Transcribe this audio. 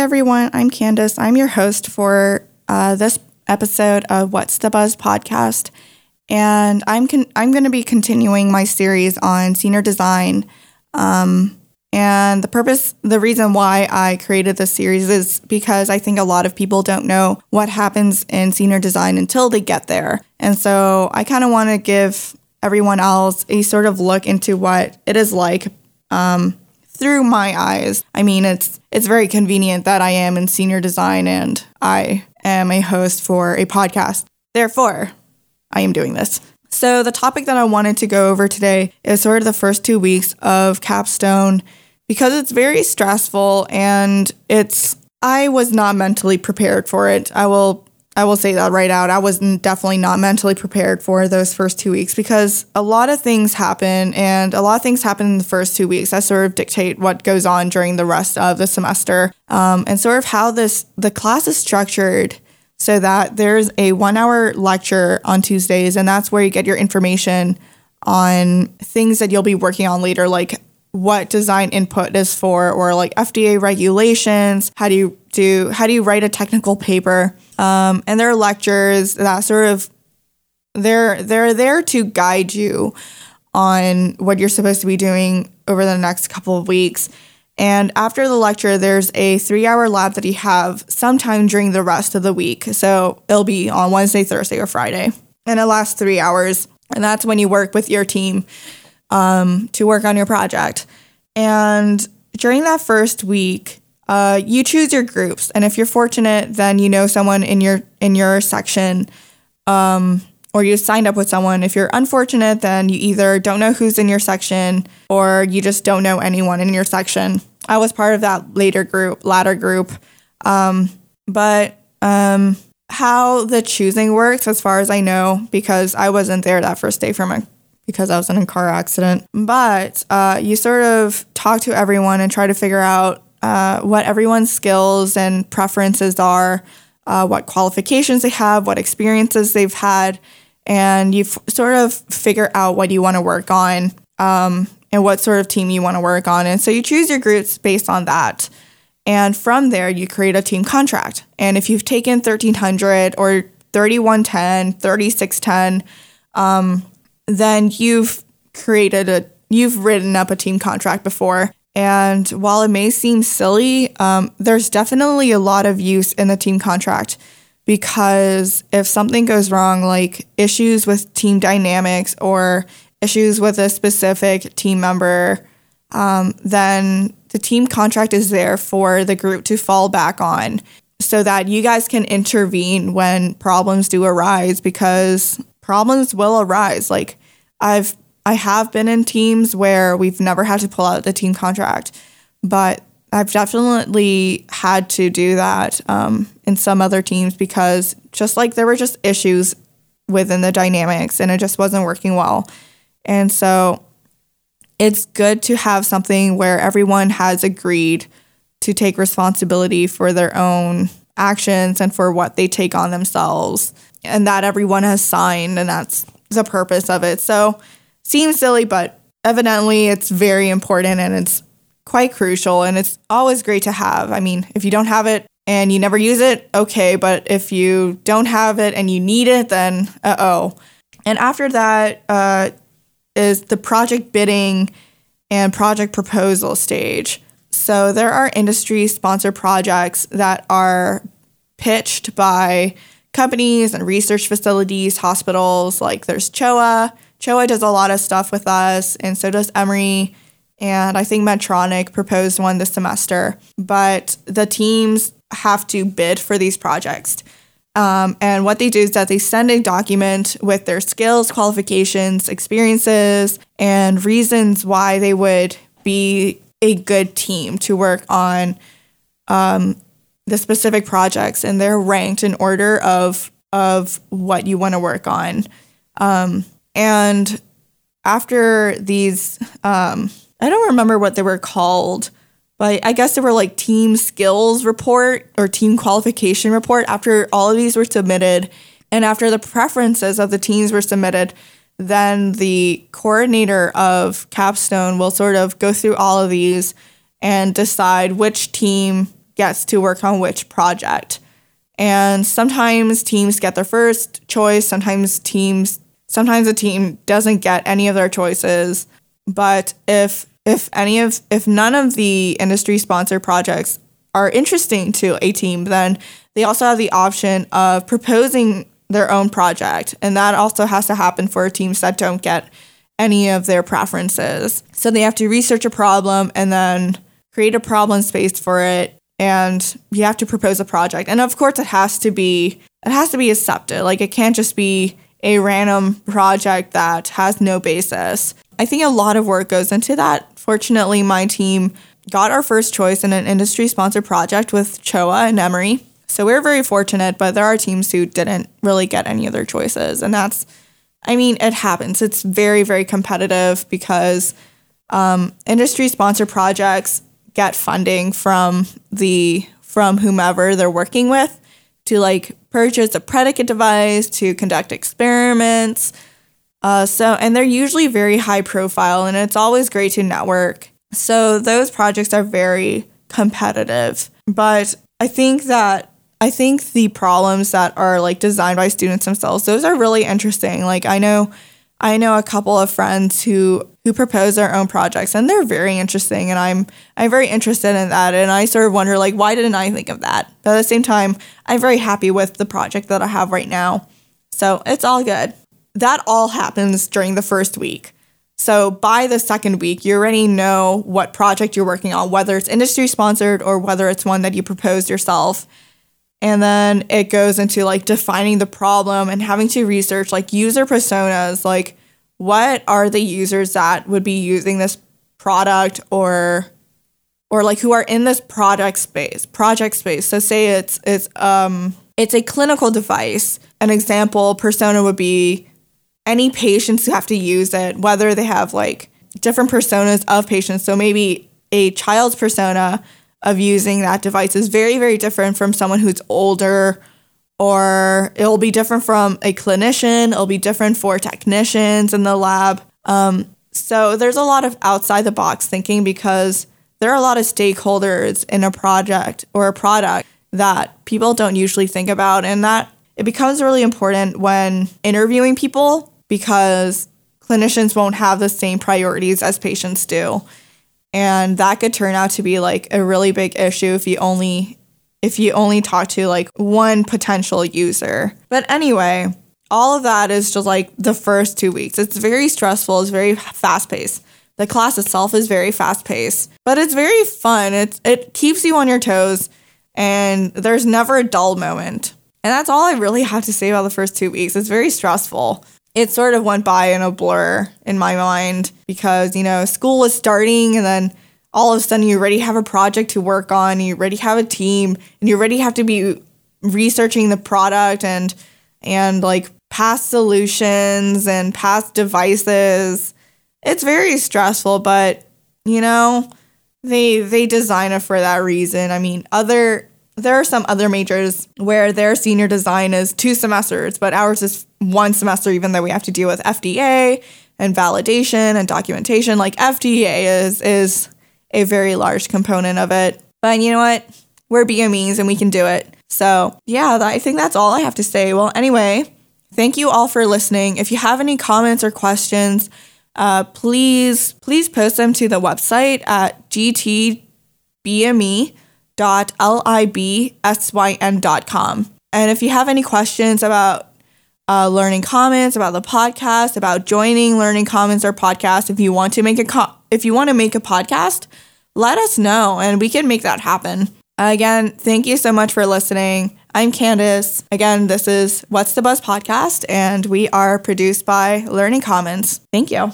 everyone. I'm Candace. I'm your host for uh, this episode of What's the Buzz podcast. And I'm con- I'm going to be continuing my series on senior design. Um, and the purpose, the reason why I created this series is because I think a lot of people don't know what happens in senior design until they get there. And so I kind of want to give everyone else a sort of look into what it is like um, through my eyes. I mean, it's it's very convenient that I am in senior design and I am a host for a podcast. Therefore, I am doing this. So, the topic that I wanted to go over today is sort of the first two weeks of capstone because it's very stressful and it's, I was not mentally prepared for it. I will I will say that right out. I was definitely not mentally prepared for those first two weeks because a lot of things happen, and a lot of things happen in the first two weeks that sort of dictate what goes on during the rest of the semester, um, and sort of how this the class is structured. So that there's a one hour lecture on Tuesdays, and that's where you get your information on things that you'll be working on later, like what design input is for, or like FDA regulations. How do you do? How do you write a technical paper? Um, and there are lectures that sort of they're they're there to guide you on what you're supposed to be doing over the next couple of weeks. And after the lecture, there's a three hour lab that you have sometime during the rest of the week. So it'll be on Wednesday, Thursday, or Friday. And it lasts three hours. And that's when you work with your team um, to work on your project. And during that first week, uh, you choose your groups, and if you're fortunate, then you know someone in your in your section, um, or you signed up with someone. If you're unfortunate, then you either don't know who's in your section, or you just don't know anyone in your section. I was part of that later group, latter group, um, but um, how the choosing works, as far as I know, because I wasn't there that first day for my because I was in a car accident. But uh, you sort of talk to everyone and try to figure out uh, what everyone's skills and preferences are, uh, what qualifications they have, what experiences they've had, and you f- sort of figure out what you want to work on um, and what sort of team you want to work on. And so you choose your groups based on that. And from there, you create a team contract. And if you've taken 1300 or 3110, 3610, um, then you've created a, you've written up a team contract before. And while it may seem silly, um, there's definitely a lot of use in the team contract because if something goes wrong, like issues with team dynamics or issues with a specific team member, um, then the team contract is there for the group to fall back on so that you guys can intervene when problems do arise because problems will arise. Like I've I have been in teams where we've never had to pull out the team contract, but I've definitely had to do that um, in some other teams because just like there were just issues within the dynamics and it just wasn't working well. And so it's good to have something where everyone has agreed to take responsibility for their own actions and for what they take on themselves and that everyone has signed and that's the purpose of it. So seems silly, but evidently it's very important and it's quite crucial and it's always great to have. I mean, if you don't have it and you never use it, okay, but if you don't have it and you need it, then uh oh. And after that uh, is the project bidding and project proposal stage. So there are industry sponsored projects that are pitched by companies and research facilities, hospitals, like there's CHOA, CHOA does a lot of stuff with us, and so does Emory. And I think Medtronic proposed one this semester. But the teams have to bid for these projects. Um, and what they do is that they send a document with their skills, qualifications, experiences, and reasons why they would be a good team to work on um, the specific projects. And they're ranked in order of of what you want to work on. Um, and after these, um, I don't remember what they were called, but I guess they were like team skills report or team qualification report. After all of these were submitted, and after the preferences of the teams were submitted, then the coordinator of Capstone will sort of go through all of these and decide which team gets to work on which project. And sometimes teams get their first choice, sometimes teams sometimes a team doesn't get any of their choices. But if if any of if none of the industry sponsored projects are interesting to a team, then they also have the option of proposing their own project. And that also has to happen for teams that don't get any of their preferences. So they have to research a problem and then create a problem space for it and you have to propose a project. And of course it has to be it has to be accepted. Like it can't just be a random project that has no basis. I think a lot of work goes into that. Fortunately, my team got our first choice in an industry sponsored project with CHOA and Emory. So we're very fortunate, but there are teams who didn't really get any of their choices. And that's, I mean, it happens. It's very, very competitive because um, industry sponsored projects get funding from the from whomever they're working with to like purchase a predicate device to conduct experiments. Uh, so and they're usually very high profile and it's always great to network. So those projects are very competitive. But i think that i think the problems that are like designed by students themselves those are really interesting. Like i know I know a couple of friends who who propose their own projects and they're very interesting and I'm I'm very interested in that and I sort of wonder like why didn't I think of that? But at the same time, I'm very happy with the project that I have right now. So, it's all good. That all happens during the first week. So, by the second week, you already know what project you're working on, whether it's industry sponsored or whether it's one that you proposed yourself. And then it goes into like defining the problem and having to research like user personas, like what are the users that would be using this product or or like who are in this product space, project space. So say it's it's um it's a clinical device. An example persona would be any patients who have to use it, whether they have like different personas of patients. So maybe a child's persona of using that device is very, very different from someone who's older, or it'll be different from a clinician, it'll be different for technicians in the lab. Um, so there's a lot of outside the box thinking because there are a lot of stakeholders in a project or a product that people don't usually think about. And that it becomes really important when interviewing people because clinicians won't have the same priorities as patients do and that could turn out to be like a really big issue if you only if you only talk to like one potential user. But anyway, all of that is just like the first 2 weeks. It's very stressful, it's very fast-paced. The class itself is very fast-paced, but it's very fun. It it keeps you on your toes and there's never a dull moment. And that's all I really have to say about the first 2 weeks. It's very stressful it sort of went by in a blur in my mind because, you know, school was starting and then all of a sudden you already have a project to work on, you already have a team, and you already have to be researching the product and and like past solutions and past devices. It's very stressful, but you know, they they design it for that reason. I mean, other there are some other majors where their senior design is two semesters, but ours is one semester, even though we have to deal with FDA and validation and documentation. Like FDA is is a very large component of it. But you know what? We're BMEs and we can do it. So yeah, I think that's all I have to say. Well, anyway, thank you all for listening. If you have any comments or questions, uh, please please post them to the website at gtbme www.libsyn.com. And if you have any questions about uh, Learning Commons, about the podcast, about joining Learning Commons or podcast, if you want to make a co- if you want to make a podcast, let us know and we can make that happen. Again, thank you so much for listening. I'm Candace. Again, this is What's the Buzz podcast, and we are produced by Learning Commons. Thank you.